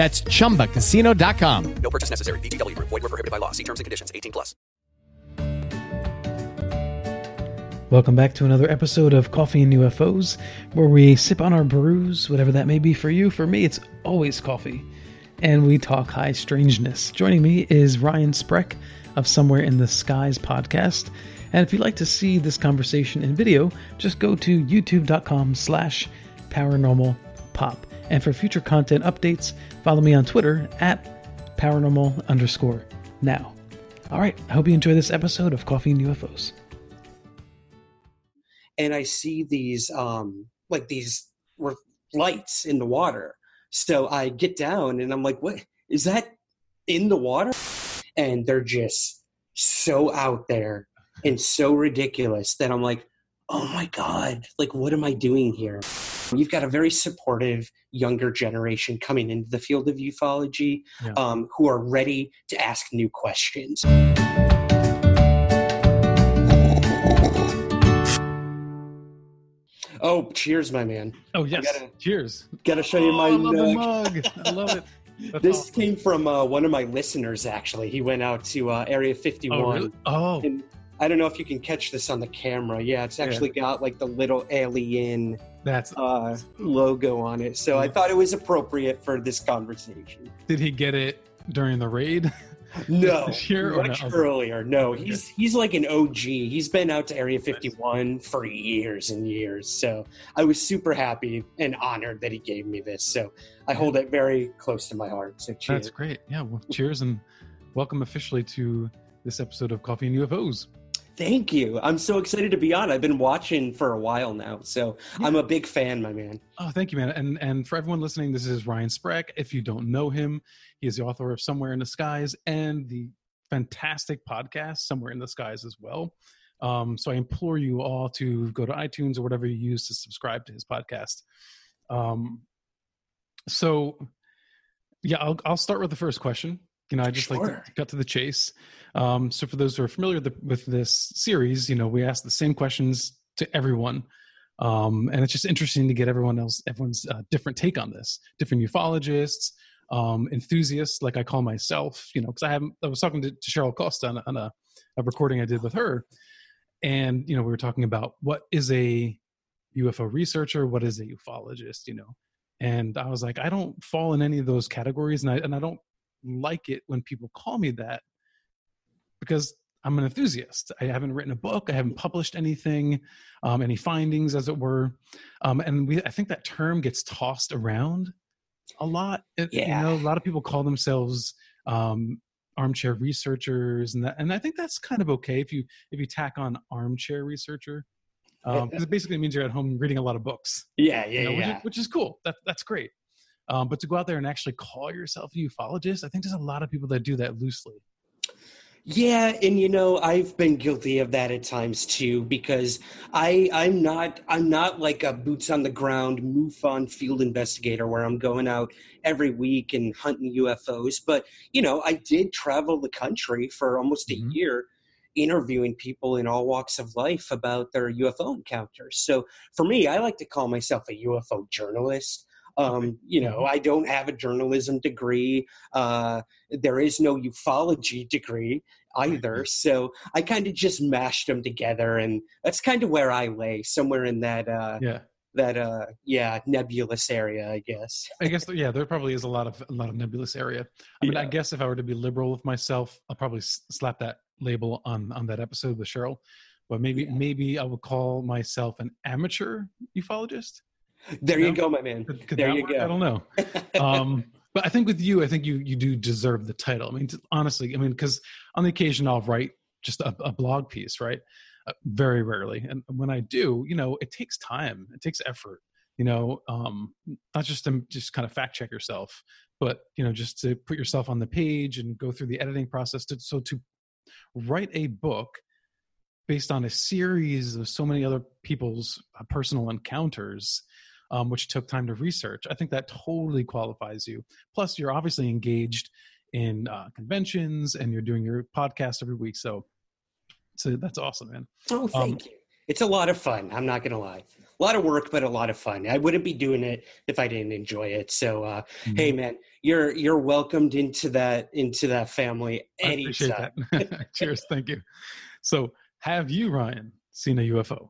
That's chumbacasino.com. No purchase necessary. VGW Group. Void were prohibited by law. See terms and conditions. 18 plus. Welcome back to another episode of Coffee and UFOs, where we sip on our brews, whatever that may be for you. For me, it's always coffee, and we talk high strangeness. Joining me is Ryan Sprague of Somewhere in the Skies podcast. And if you'd like to see this conversation in video, just go to youtube.com slash paranormal pop. And for future content updates, follow me on Twitter at paranormal underscore now. All right, I hope you enjoy this episode of Coffee and UFOs. and I see these um like these re- lights in the water. So I get down and I'm like, what is that in the water? And they're just so out there and so ridiculous that I'm like, oh my God, like what am I doing here? You've got a very supportive younger generation coming into the field of ufology Yeah. um, who are ready to ask new questions. Oh, cheers, my man. Oh, yes. gotta- Cheers. Gotta show you my oh, I love the mug. I love it. That's This awesome. came from uh, one of my listeners, actually. He went out to uh, Area 51. Oh, really? Oh, And I don't know if you can catch this on the camera. Yeah, it's actually got like the little alien that's. uh, logo on it. So I thought it was appropriate for this conversation. Did he get it during the raid? No, much no? earlier. No, he's he's like an OG. He's been out to Area 51 for years and years. So I was super happy and honored that he gave me this. So I hold it very close to my heart. So cheers. That's great. Yeah. Well, cheers and welcome officially to this episode of Coffee and UFOs. Thank you. I'm so excited to be on. I've been watching for a while now, so I'm a big fan, my man. Oh, thank you, man. And and for everyone listening, this is Ryan Sprague. If you don't know him, he is the author of Somewhere in the Skies and the fantastic podcast Somewhere in the Skies as well. Um, so I implore you all to go to iTunes or whatever you use to subscribe to his podcast. Um, so yeah, I'll I'll start with the first question. You know, I just like Sure. to cut to the chase. Um, so for those who are familiar with, the, with this series, you know, we ask the same questions to everyone. Um, and it's just interesting to get everyone else everyone's uh, different take on this. Different ufologists um, enthusiasts like i call myself you know because i haven't i was talking to, to cheryl costa on, a, on a, a recording i did with her. And you know we were talking about what is a ufo researcher? What is a ufologist? You know? And i was like i don't fall in any of those categories and i and i don't like it when people call me that because I'm an enthusiast. I haven't written a book. I haven't published anything, um, any findings, as it were. Um, and we, I think that term gets tossed around a lot. It- Yeah. You know, a lot of people call themselves um, armchair researchers, and that, and I think that's kind of okay if you if you tack on armchair researcher, because it basically means you're at home reading a lot of books Yeah, yeah, you know, which, yeah. is, which is cool. That, that's great. Um, but to go out there and actually call yourself a ufologist, I think there's a lot of people that do that loosely. Yeah, and you know, I've been guilty of that at times too because I I'm not I'm not like a boots on the ground MUFON field investigator where I'm going out every week and hunting UFOs, but you know, I did travel the country for almost a Mhm. year interviewing people in all walks of life about their UFO encounters. So for me, I like to call myself a UFO journalist. Um, you know, I don't have a journalism degree. Uh, there is no ufology degree either. So I kind of just mashed them together, and that's kind of where I lay, somewhere in that uh, Yeah. that uh yeah nebulous area i guess I guess yeah, there probably is a lot of a lot of nebulous area. I mean, I guess if I were to be liberal with myself, I'll probably s- slap that label on on that episode with Cheryl. But maybe Yeah. maybe I would call myself an amateur ufologist. There No? you go my man Could, could there you work? I don't know. um, but I think with you, I think you you do deserve the title. I mean, honestly, I mean, because on the occasion I'll write just a, a blog piece, right? Uh, very rarely, and when I do, you know, it takes time, it takes effort. You know, um, not just to just kind of fact check yourself, but you know, just to put yourself on the page and go through the editing process. To, so to write a book based on a series of so many other people's uh, personal encounters um, which took time to research. I think that totally qualifies you. Plus, you're obviously engaged in uh, conventions and you're doing your podcast every week. So, so that's awesome, man. oh thank Um, you it's a lot of fun i'm not gonna lie a lot of work but a lot of fun i wouldn't be doing it if i didn't enjoy it so uh Mm-hmm. hey man you're you're welcomed into that into that family I appreciate anytime that. Cheers. Thank you. So, have you, Ryan, seen a UFO?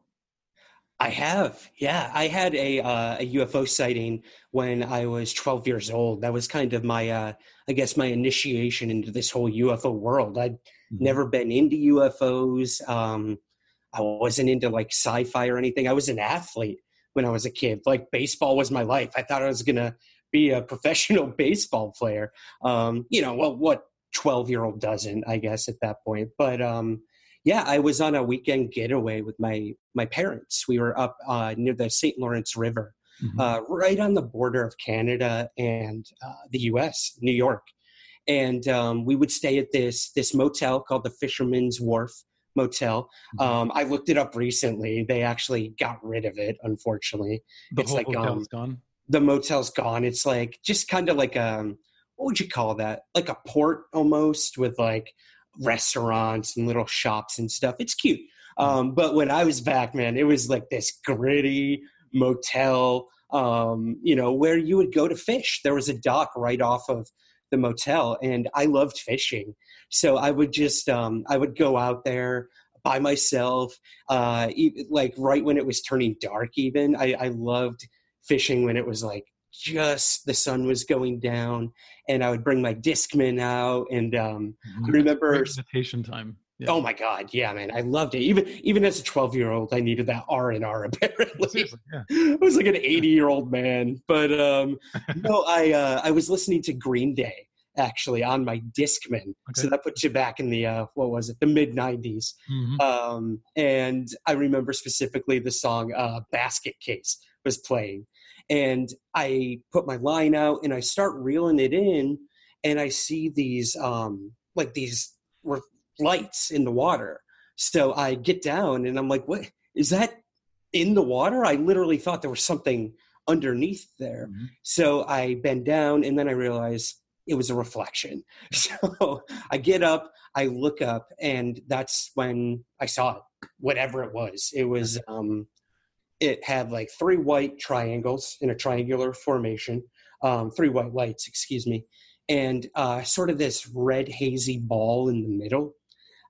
I have, yeah. I had a uh, a UFO sighting when I was 12 years old. That was kind of my, uh, I guess, my initiation into this whole UFO world. I'd Mhm. never been into UFOs. Um, I wasn't into like sci-fi or anything. I was an athlete when I was a kid. Like baseball was my life. I thought I was gonna be a professional baseball player. Um, you know, well, what 12 year old doesn't, I guess, at that point. But um, yeah, I was on a weekend getaway with my my parents. We were up uh, near the St. Lawrence River, Mhm. uh, right on the border of Canada and uh, the U.S., New York. And um, we would stay at this this motel called the Fisherman's Wharf Motel. Mhm. Um, I looked it up recently. They actually got rid of it, unfortunately. the it's whole like, hotel's um, gone. The motel's gone. It's like just kind of like a what would you call that? Like a port almost with like restaurants and little shops and stuff. It's cute. Um, but when I was back, man, it was like this gritty motel, um, you know, where you would go to fish. There was a dock right off of the motel, and I loved fishing. So I would just, um, I would go out there by myself, uh, like right when it was turning dark. Even I, I loved fishing when it was like just the sun was going down, and I would bring my discman out, and um, I Mhm. remember meditation time. Yeah. Oh my god, yeah, man, I loved it. Even even as a twelve year old, I needed that R and R. Apparently, yeah. I was like an eighty year old man. But um, no, I uh, I was listening to Green Day actually on my Discman. So that puts you back in the uh, what was it, the mid '90s. Mhm. Um, and I remember specifically the song uh, "Basket Case" was playing, and I put my line out and I start reeling it in, and I see these um, like these were lights in the water. So I get down and I'm like, "What is that in the water?" I literally thought there was something underneath there. Mhm. So I bend down and then I realize it was a reflection. So I get up, I look up, and that's when I saw it, whatever it was. It was, um, it had like three white triangles in a triangular formation, um, three white lights, excuse me, and uh, sort of this red hazy ball in the middle.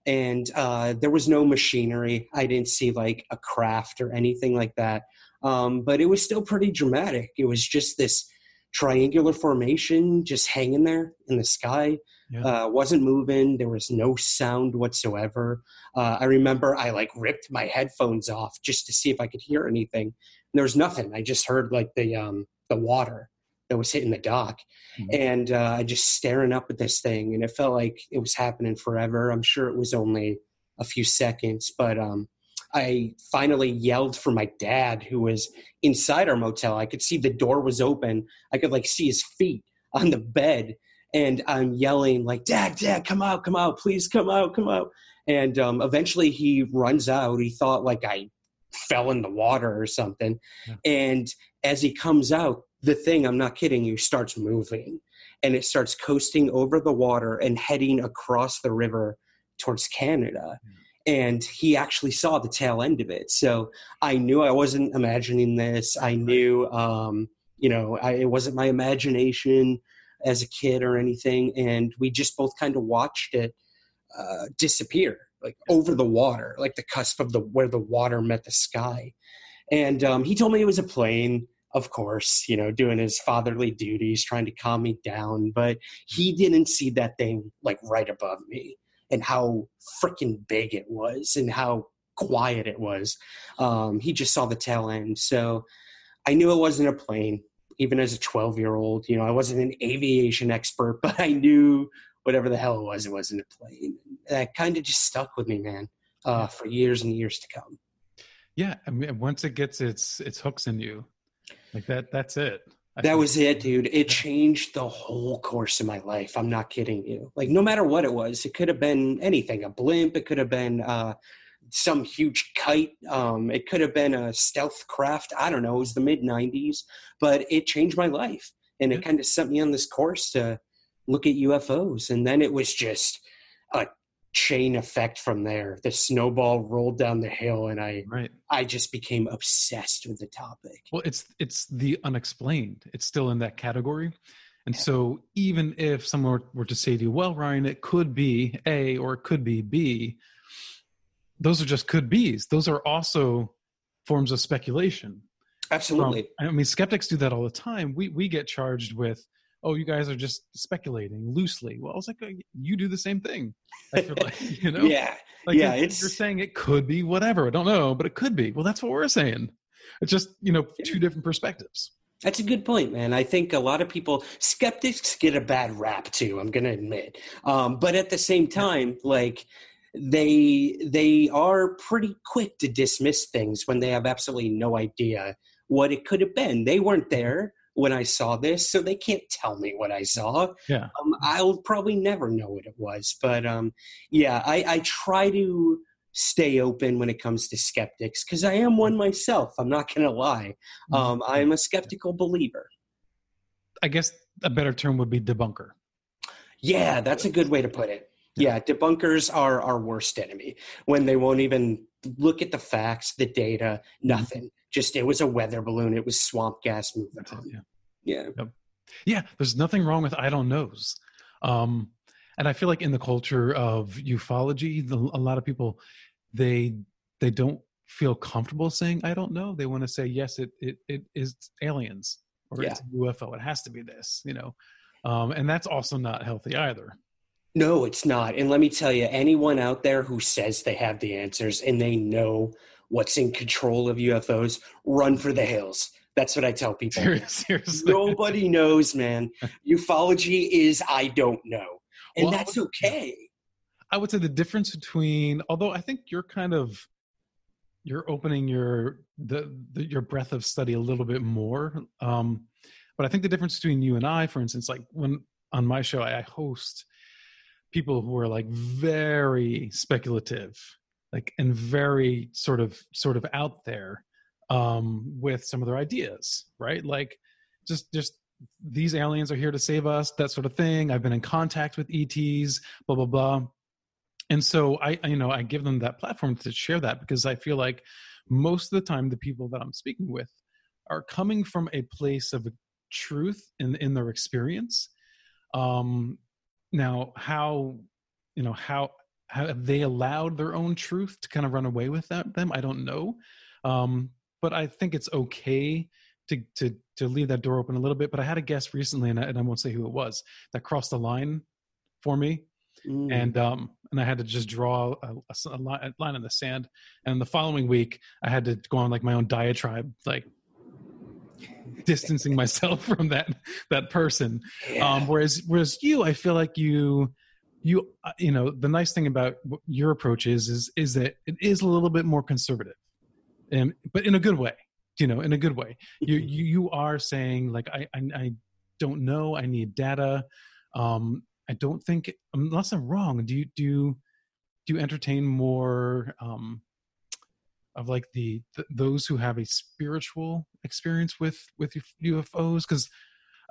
And uh, there was no machinery. I didn't see like a craft or anything like that. Um, but it was still pretty dramatic. It was just this triangular formation just hanging there in the sky Yeah. uh, wasn't moving. There was no sound whatsoever. Uh, i remember i like ripped my headphones off just to see if i could hear anything. And there was nothing. I just heard like the um, the water that was hitting the dock. Mhm. and uh, i just staring up at this thing and it felt like it was happening forever. I'm sure it was only a few seconds but um, i finally yelled for my dad who was inside our motel. I could see the door was open. I could like see his feet on the bed. And i'm yelling like dad dad come out come out please come out come out. And um, eventually he runs out. He thought like i fell in the water or something. Yeah. and as he comes out the thing i'm not kidding you starts moving. And it starts coasting over the water and heading across the river towards canada and he actually saw the tail end of it. So i knew i wasn't imagining this. I knew um, you know I, it wasn't my imagination as a kid or anything and we just both kind of watched it uh, disappear like over the water like the cusp of the where the water met the sky. And um, he told me it was a plane, of course, you know, doing his fatherly duties, trying to calm me down. But he didn't see that thing like right above me and how freaking big it was and how quiet it was. Um, he just saw the tail end. So I knew it wasn't a plane, even as a 12 year old. You know, I wasn't an aviation expert, but I knew whatever the hell it was, it wasn't a plane. That kind of just stuck with me, man, uh, for years and years to come. Yeah, I mean, once it gets its its hooks in you, like that, that's it. That was it, dude. It changed the whole course of my life. I'm not kidding you. Like, no matter what it was, it could have been anything a blimp, it could have been uh, some huge kite, um, it could have been a stealth craft. I don't know. It was the mid 90s, but it changed my life. And it Yeah. kind of set me on this course to look at UFOs. And then it was just chain effect from there. The snowball rolled down the hill, and I, right. I just became obsessed with the topic. Well, it's it's the unexplained. It's still in that category. And so even if someone were- to say to you, well, Ryan, it could be A or it could be B, those are just could be's. Those are also forms of speculation. from- Absolutely. I mean, skeptics do that all the time. We we get charged with, oh, you guys are just speculating loosely. Well, I was like, uh, you do the same thing. I feel like, you know, Yeah. like yeah, if it's- you're saying it could be whatever. I don't know, but it could be. Well, that's what we're saying. It's just you know two different perspectives. That's a good point, man. I think a lot of people, skeptics get a bad rap too. I'm going to admit, um, but at the same time, like they they are pretty quick to dismiss things when they have absolutely no idea what it could have been. They weren't there when I saw this, so they can't tell me what I saw. Yeah. Um, I'll probably never know what it was, but um, yeah, I, I try to stay open when it comes to skeptics because I am one myself. I'm not going to lie. Um, I'm a skeptical believer. I guess a better term would be debunker. Yeah, that's a good way to put it. Yeah, debunkers are our worst enemy when they won't even look at the facts, the data, nothing. Just it was a weather balloon, it was swamp gas moving on. yeah. Yeah. yeah there's nothing wrong with i don't knows um and i feel like in the culture of ufology the, a lot of people they they don't feel comfortable saying i don't know they want to say yes it it, it is aliens or Yeah. it's a ufo it has to be this you know um and that's also not healthy either No, it's not. And let me tell you, anyone out there who says they have the answers and they know what's in control of UFOs, run for the hills. That's what I tell people. seriously Nobody knows, man. Ufology is I don't know. And Well, that's okay. I would say the difference between, although I think you're kind of, you're opening your the, the your breadth of study a little bit more. Um, but I think the difference between you and I, for instance, like when on my show I, I host people who are like very speculative, like and very sort of sort of out there um, with some of their ideas, right? Like just just these aliens are here to save us, that sort of thing. I've been in contact with ETs, blah blah blah and so I, you know i give them that platform to share that because i feel like most of the time the people that i'm speaking with are coming from a place of truth in in their experience um now how you know how have they allowed their own truth to kind of run away with that them i don't know um but i think it's okay to to to leave that door open a little bit but i had a guest recently and I, and I won't say who it was that crossed the line for me Mm. and um and i had to just draw a, a s- a li- a line in the sand and the following week i had to go on like my own diatribe like distancing myself from that that person Yeah. um whereas whereas you i feel like you you uh, you know the nice thing about what your approach is is is that it is a little bit more conservative and but in a good way you know in a good way. You you, you are saying like I, I i don't know i need data um i don't think unless i'm wrong do you do you do you entertain more um of like the, th those who have a spiritual experience with with ufos because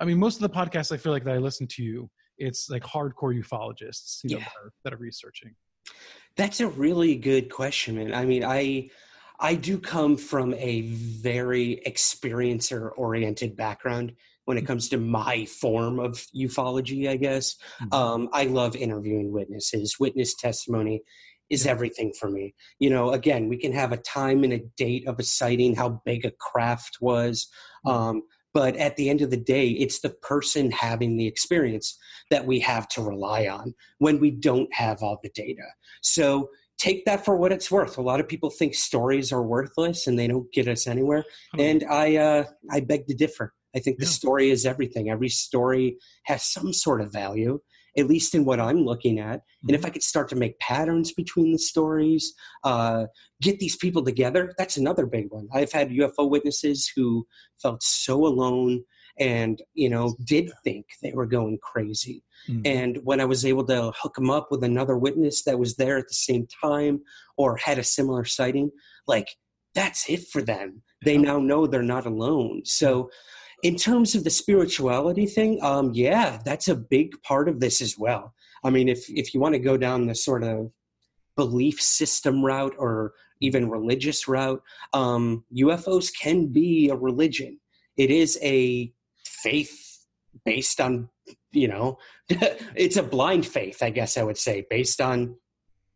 i mean most of the podcasts i feel like that i listen to you it's like hardcore ufologists you know Yeah. that, are, that are researching That's a really good question, man. I mean, I I do come from a very experiencer oriented background. when it comes to my form of ufology, I guess. Mhm. Um, I love interviewing witnesses. Witness testimony is everything for me. You know, again, we can have a time and a date of a sighting, how big a craft was. Um, but at the end of the day, it's the person having the experience that we have to rely on when we don't have all the data. So take that for what it's worth. A lot of people think stories are worthless and they don't get us anywhere. And I, uh, I beg to differ. I think the story is everything. Every story has some sort of value, at least in what I'm looking at. And if I could start to make patterns between the stories, uh, get these people together, that's another big one. I've had UFO witnesses who felt so alone and, you know, did think they were going crazy. Mhm. And when I was able to hook them up with another witness that was there at the same time or had a similar sighting, like that's it for them. They Yeah. now know they're not alone. So, in terms of the spirituality thing, um, yeah, that's a big part of this as well. I mean, if if you want to go down the sort of belief system route or even religious route, um, UFOs can be a religion. It is a faith based on, you know, it's a blind faith, I guess I would say, based on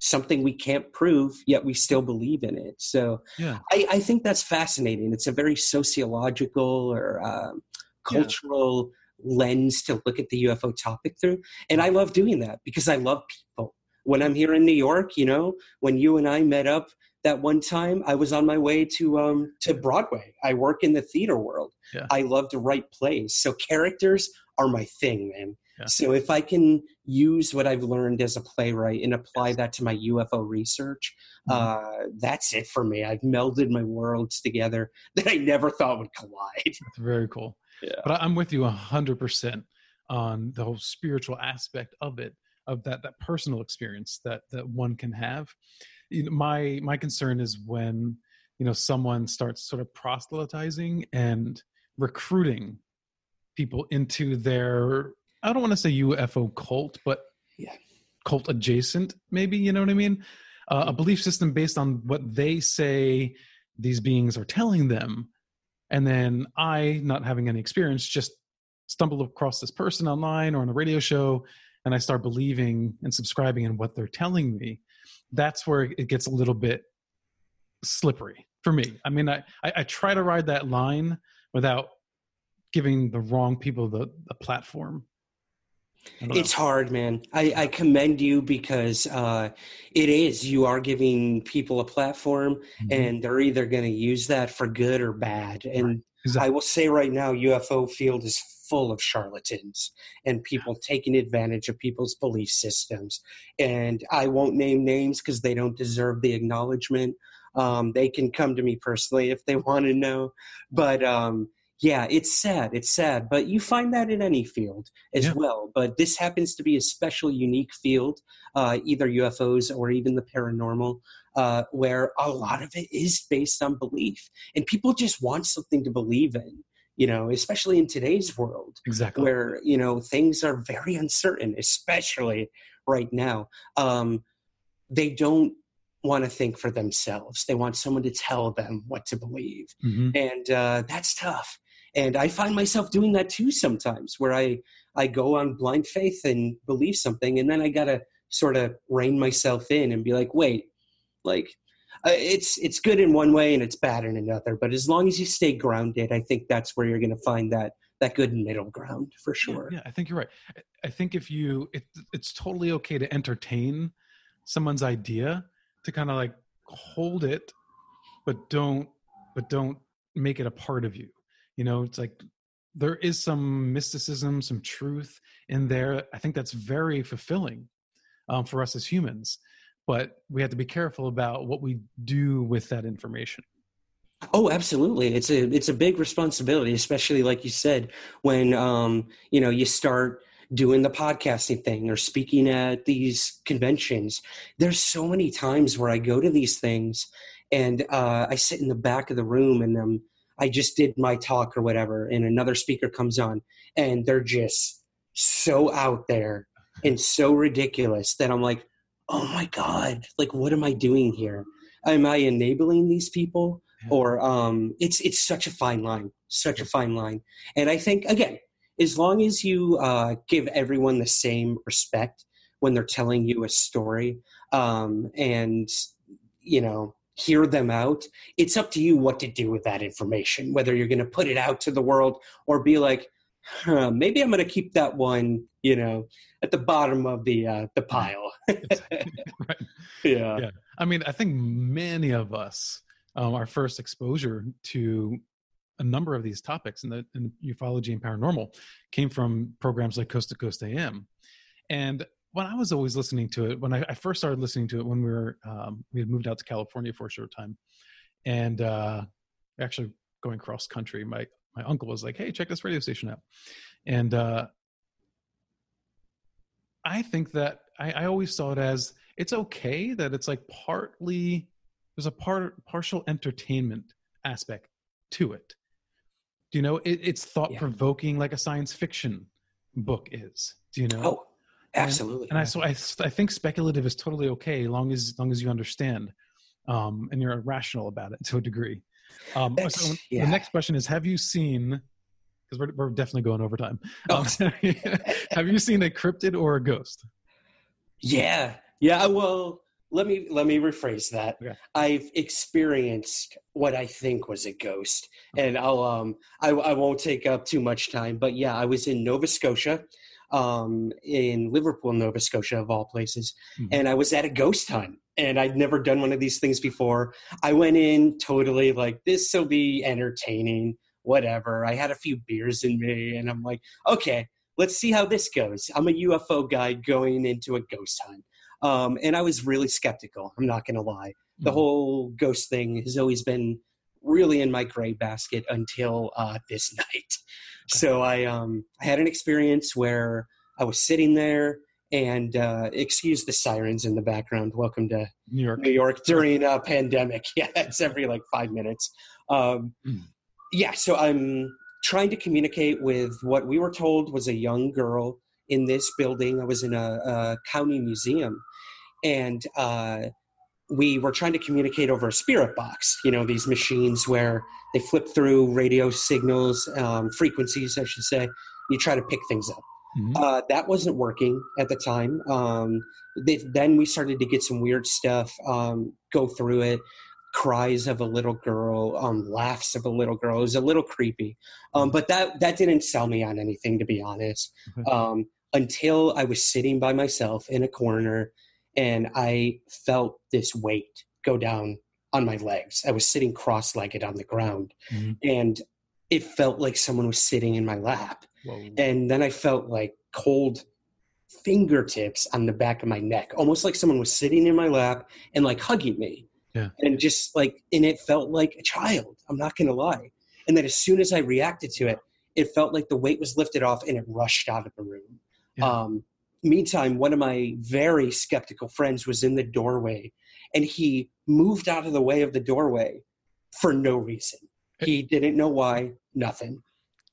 something we can't prove, yet we still believe in it. So Yeah. I, I think that's fascinating. It's a very sociological or um, Yeah. cultural lens to look at the UFO topic through. And I love doing that because I love people. When I'm here in New York, you know, when you and I met up that one time, I was on my way to um, to Broadway. I work in the theater world. Yeah. I love to write plays. So characters are my thing, man. So if I can use what I've learned as a playwright and apply that to my UFO research, Mhm. uh, that's it for me. I've melded my worlds together that I never thought would collide. That's very cool. Yeah. But I'm with you a hundred percent on the whole spiritual aspect of it, of that that personal experience that that one can have. You know, my my concern is when you know someone starts sort of proselytizing and recruiting people into their I don't want to say UFO cult, but Yeah. cult adjacent, maybe you know what I mean. Uh, a belief system based on what they say these beings are telling them and then i not having any experience just stumble across this person online or on a radio show and i start believing and subscribing in what they're telling me that's where it gets a little bit slippery for me i mean i i, I try to ride that line without giving the wrong people the, the platform I don't know. It's hard, man. I, I commend you because uh, it is. You are giving people a platform, Mhm. and they're either going to use that for good or bad. And Exactly. I will say right now, UFO field is full of charlatans and people taking advantage of people's belief systems. And I won't name names because they don't deserve the acknowledgement. Um, they can come to me personally if they want to know. But um, yeah, it's sad. It's sad. But you find that in any field as Yeah. well. But this happens to be a special, unique field, uh, either UFOs or even the paranormal, uh, where a lot of it is based on belief and people just want something to believe in you know especially in today's world exactly where you know things are very uncertain especially right now um, they don't want to think for themselves they want someone to tell them what to believe Mhm. and uh, that's tough and i find myself doing that too sometimes where i i go on blind faith and believe something and then i gotta sort of rein myself in and be like wait like uh, it's it's good in one way and it's bad in another but as long as you stay grounded i think that's where you're going to find that that good middle ground for sure Yeah, I think you're right. I- I think if you, it, it's totally okay to entertain someone's idea, to kind of like hold it, but don't, but don't make it a part of you. You know, it's like there is some mysticism, some truth in there. I think that's very fulfilling um, for us as humans. But we have to be careful about what we do with that information. Oh, absolutely. It's a it's a big responsibility, especially like you said, when um, you know, you start doing the podcasting thing or speaking at these conventions. There's so many times where I go to these things and uh, I sit in the back of the room and um, I just did my talk or whatever, and another speaker comes on and they're just so out there and so ridiculous that I'm like, oh my God, like what am I doing here? Am I enabling these people? Or um, it's it's such a fine line, such a fine line. And I think again, as long as you uh, give everyone the same respect when they're telling you a story um, and you know hear them out it's up to you what to do with that information whether you're going to put it out to the world or be like huh, maybe i'm going to keep that one you know at the bottom of the uh, the pile right. yeah. Yeah. I mean, I think many of us, um, our first exposure to a number of these topics in the in ufology and paranormal came from programs like Coast to Coast AM. And when I was always listening to it, when I, I first started listening to it, when we were um, we had moved out to California for a short time, and uh, actually going cross country, my my uncle was like, "Hey, check this radio station out," and uh, I think that I, I always saw it as it's okay that it's like partly there's a part partial entertainment aspect to it. Do you know it, it's thought provoking like a science fiction book is? Do you know? oh absolutely And I so I I think speculative is totally okay, long as long as you understand, um, and you're rational about it to a degree. Um, so yeah. The next question is: Have you seen? Because we're we're definitely going over time. Oh. Um, have you seen a cryptid or a ghost? Yeah, yeah. Well, let me let me rephrase that. Okay. I've experienced what I think was a ghost, and I'll um I I won't take up too much time, but yeah, I was in Nova Scotia, um in Liverpool, Nova Scotia of all places, Mhm. and I was at a ghost hunt. And I'd never done one of these things before. I went in totally like this will be entertaining, whatever. I had a few beers in me, and I'm like, okay, let's see how this goes. I'm a UFO guy going into a ghost hunt. Um, and I was really skeptical. I'm not going to lie. The Mhm. whole ghost thing has always been really in my gray basket until uh, this night. So I, um, I had an experience where I was sitting there and uh, excuse the sirens in the background. Welcome to New York. New York during a pandemic. Yeah, it's every like five minutes. Um, Mm. Yeah, so I'm trying to communicate with what we were told was a young girl in this building. I was in a, a county museum, and uh, we were trying to communicate over a spirit box. You know, these machines where they flip through radio signals, um, frequencies, I should say. You try to pick things up. Mhm. Uh, that wasn't working at the time. Um, they, then we started to get some weird stuff um, go through it. Cries of a little girl, um, laughs of a little girl. It was a little creepy, um, but that that didn't sell me on anything, to be honest. Okay. Um, until I was sitting by myself in a corner, and I felt this weight go down on my legs. I was sitting cross-legged on the ground, Mhm. and it felt like someone was sitting in my lap Whoa. and then I felt like cold fingertips on the back of my neck, almost like someone was sitting in my lap and like hugging me. Yeah. And just like, and it felt like a child. I'm not going to lie. And then as soon as I reacted to it, it felt like the weight was lifted off and it rushed out of the room. Yeah. Um, meantime, one of my very skeptical friends was in the doorway and he moved out of the way of the doorway for no reason. He didn't know why, nothing.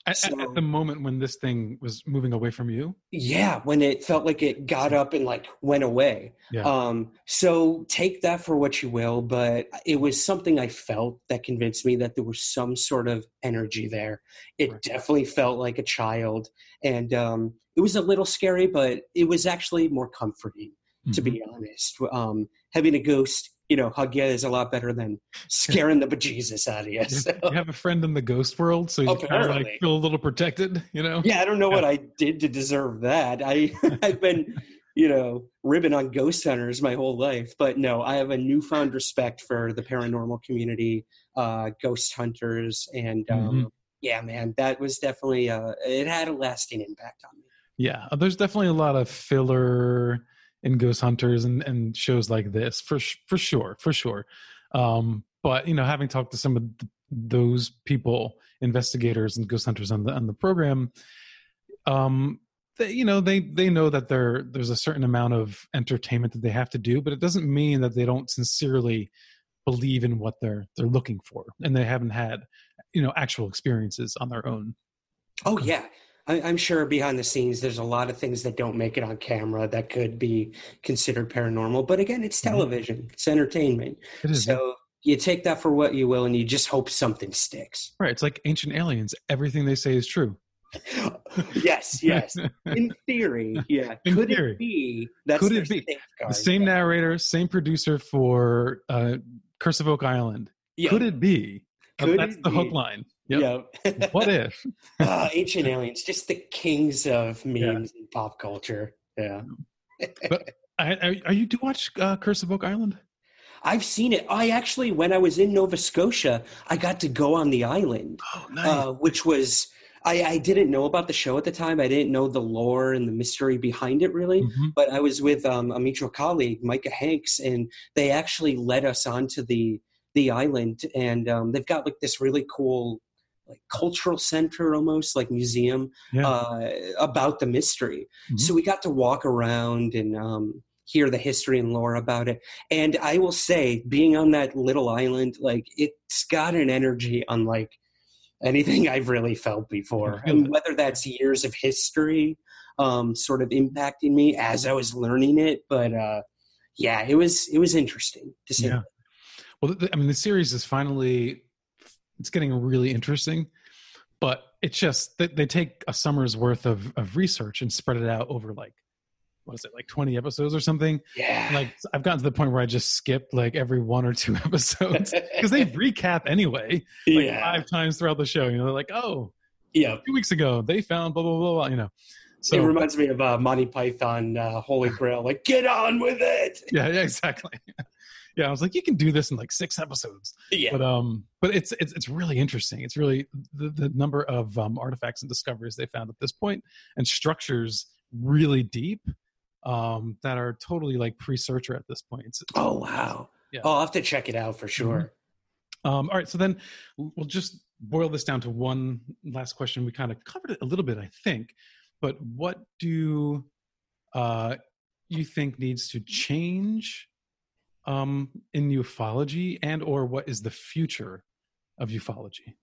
At, so- at the moment when this thing was moving away from you, Yeah, when it felt like it got up and like went away. Yeah. Um, so take that for what you will, but it was something I felt that convinced me that there was some sort of energy there. It Right. definitely felt like a child, and um, it was a little scary, but it was actually more comforting, to Mhm. be honest. Um, having a ghost, you know, you is a lot better than scaring the bejesus out of you. You So. have- you have a friend in the ghost world, so you kind of like feel a little protected, you know? Yeah, I don't know what I did to deserve that. I I've been, you know, ribbing on ghost hunters my whole life, but no, I have a newfound respect for the paranormal community, uh, ghost hunters, and um, Mhm. yeah, man, that was definitely uh, it had a lasting impact on me. Yeah, there's definitely a lot of filler in Ghost Hunters and, and shows like this for for sure, for sure. Um, but you know, having talked to some of th- those people, investigators and ghost hunters on the on the program, um, they you know they they know that there there's a certain amount of entertainment that they have to do, but it doesn't mean that they don't sincerely believe in what they're they're looking for, and they haven't had you know actual experiences on their own. Oh yeah. I, I'm sure behind the scenes, there's a lot of things that don't make it on camera that could be considered paranormal. But again, it's Mhm. television; it's entertainment. It is So you take that for what you will, and you just hope something sticks. Right. It's like ancient aliens. Everything they say is true. yes, yes. In theory, yeah. In Could theory. it be? That's Could it be? the same yeah. narrator, same producer for uh, Curse of Oak Island. Yeah. Could it be? Could that's it the hook line. Yep. Yeah. what if? Ah, ancient aliens, just the kings of memes and pop culture. Yeah. I, I, are you do watch uh, Curse of Oak Island? I've seen it. I actually, when I was in Nova Scotia, I got to go on the island, Oh, nice. uh, which was. I, I didn't know about the show at the time. I didn't know the lore and the mystery behind it really. Mhm. But I was with um, a mutual colleague, Micah Hanks, and they actually led us onto the the island. And um, they've got like this really cool, like cultural center almost, like museum Yeah. uh, about the mystery. Mhm. So we got to walk around and um, hear the history and lore about it. And I will say, being on that little island, like it's got an energy unlike anything I've really felt before. And whether that's years of history um, sort of impacting me as I was learning it, but uh, yeah, it was it was interesting to see. Yeah. Well, I mean, the series is finally it's getting really interesting, but it's just they, they take a summer's worth of of research and spread it out over like what is it like 20 episodes or something Yeah. like i've gotten to the point where i just skipped like every one or two episodes because they recap anyway like yeah. five times throughout the show you know they're like oh yeah. two weeks ago they found blah blah blah, blah you know so it reminds me of uh, Monty Python, uh, Holy Grail. Like, get on with it. yeah yeah exactly yeah i was like you can do this in like six episodes Yeah. but um but it's it's it's really interesting it's really the, the number of um artifacts and discoveries they found at this point and structures really deep um that are totally like pre-searcher at this point It's- Oh wow! Yeah. Oh, I'll have to check it out for sure. um all right so then we'll just boil this down to one last question we kind of covered it a little bit i think but what do uh you think needs to change um in ufology and or what is the future of ufology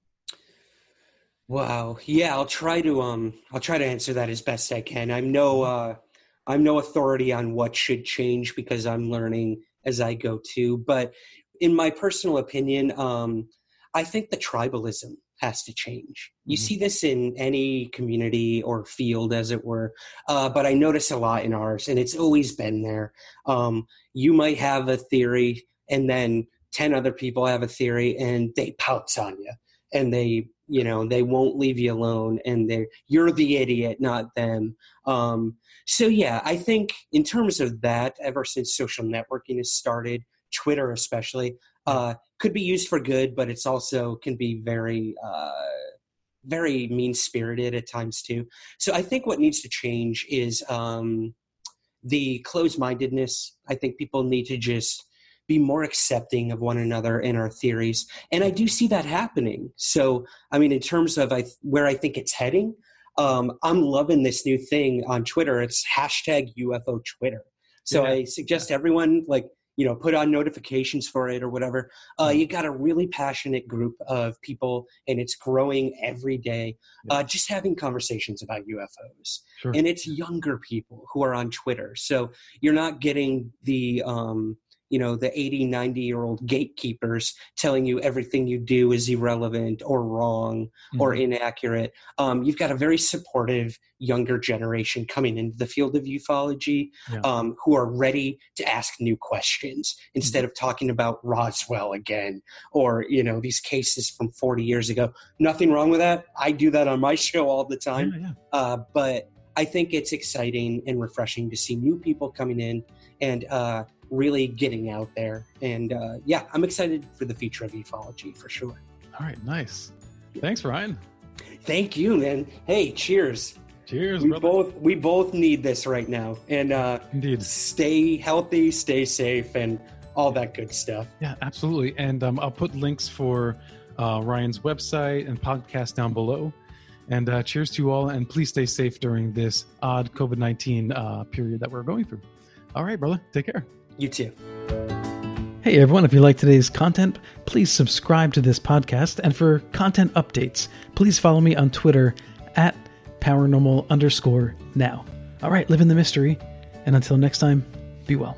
Wow. Yeah, I'll try to um I'll try to answer that as best I can. I'm no uh I'm no authority on what should change because I'm learning as I go too, but in my personal opinion, um I think the tribalism has to change. You Mhm. see this in any community or field, as it were, uh, but I notice a lot in ours, and it's always been there. Um, you might have a theory, and then 10 other people have a theory, and they pounce on you and they you know they won't leave you alone and they you're the idiot not them um, so yeah i think in terms of that ever since social networking has started twitter especially uh, could be used for good but it's also can be very uh, very mean spirited at times too so i think what needs to change is um, the closed mindedness i think people need to just be more accepting of one another in our theories and I do see that happening. So, I mean, in terms of I, where I think it's heading, um, I'm loving this new thing on Twitter. It's hashtag UFO Twitter. So Yeah. I suggest everyone like you know put on notifications for it or whatever. Uh, Mm. you got a really passionate group of people, and it's growing every day. Uh, just having conversations about UFOs sure and it's younger people who are on twitter so you're not getting the um, you know the 80 90 year old gatekeepers telling you everything you do is irrelevant or wrong or Mhm. inaccurate um, you've got a very supportive younger generation coming into the field of ufology Yeah. um, who are ready to ask new questions instead of talking about roswell again or you know these cases from 40 years ago nothing wrong with that i do that on my show all the time yeah, yeah. uh, but I think it's exciting and refreshing to see new people coming in and uh, really getting out there. And uh, yeah, I'm excited for the future of ufology for sure. all right nice thanks ryan Thank you, man. Hey, cheers. cheers We brother both we both need this right now. And uh, indeed stay healthy, stay safe, and all that good stuff. Yeah, absolutely. And um, I'll put links for uh, Ryan's website and podcast down below. And uh, cheers to you all. And please stay safe during this odd COVID 19 uh, period that we're going through. All right, brother. Take care. You too. Hey everyone, if you like today's content, please subscribe to this podcast. And for content updates, please follow me on Twitter at paranormal underscore now. All right, live in the mystery. And until next time, be well.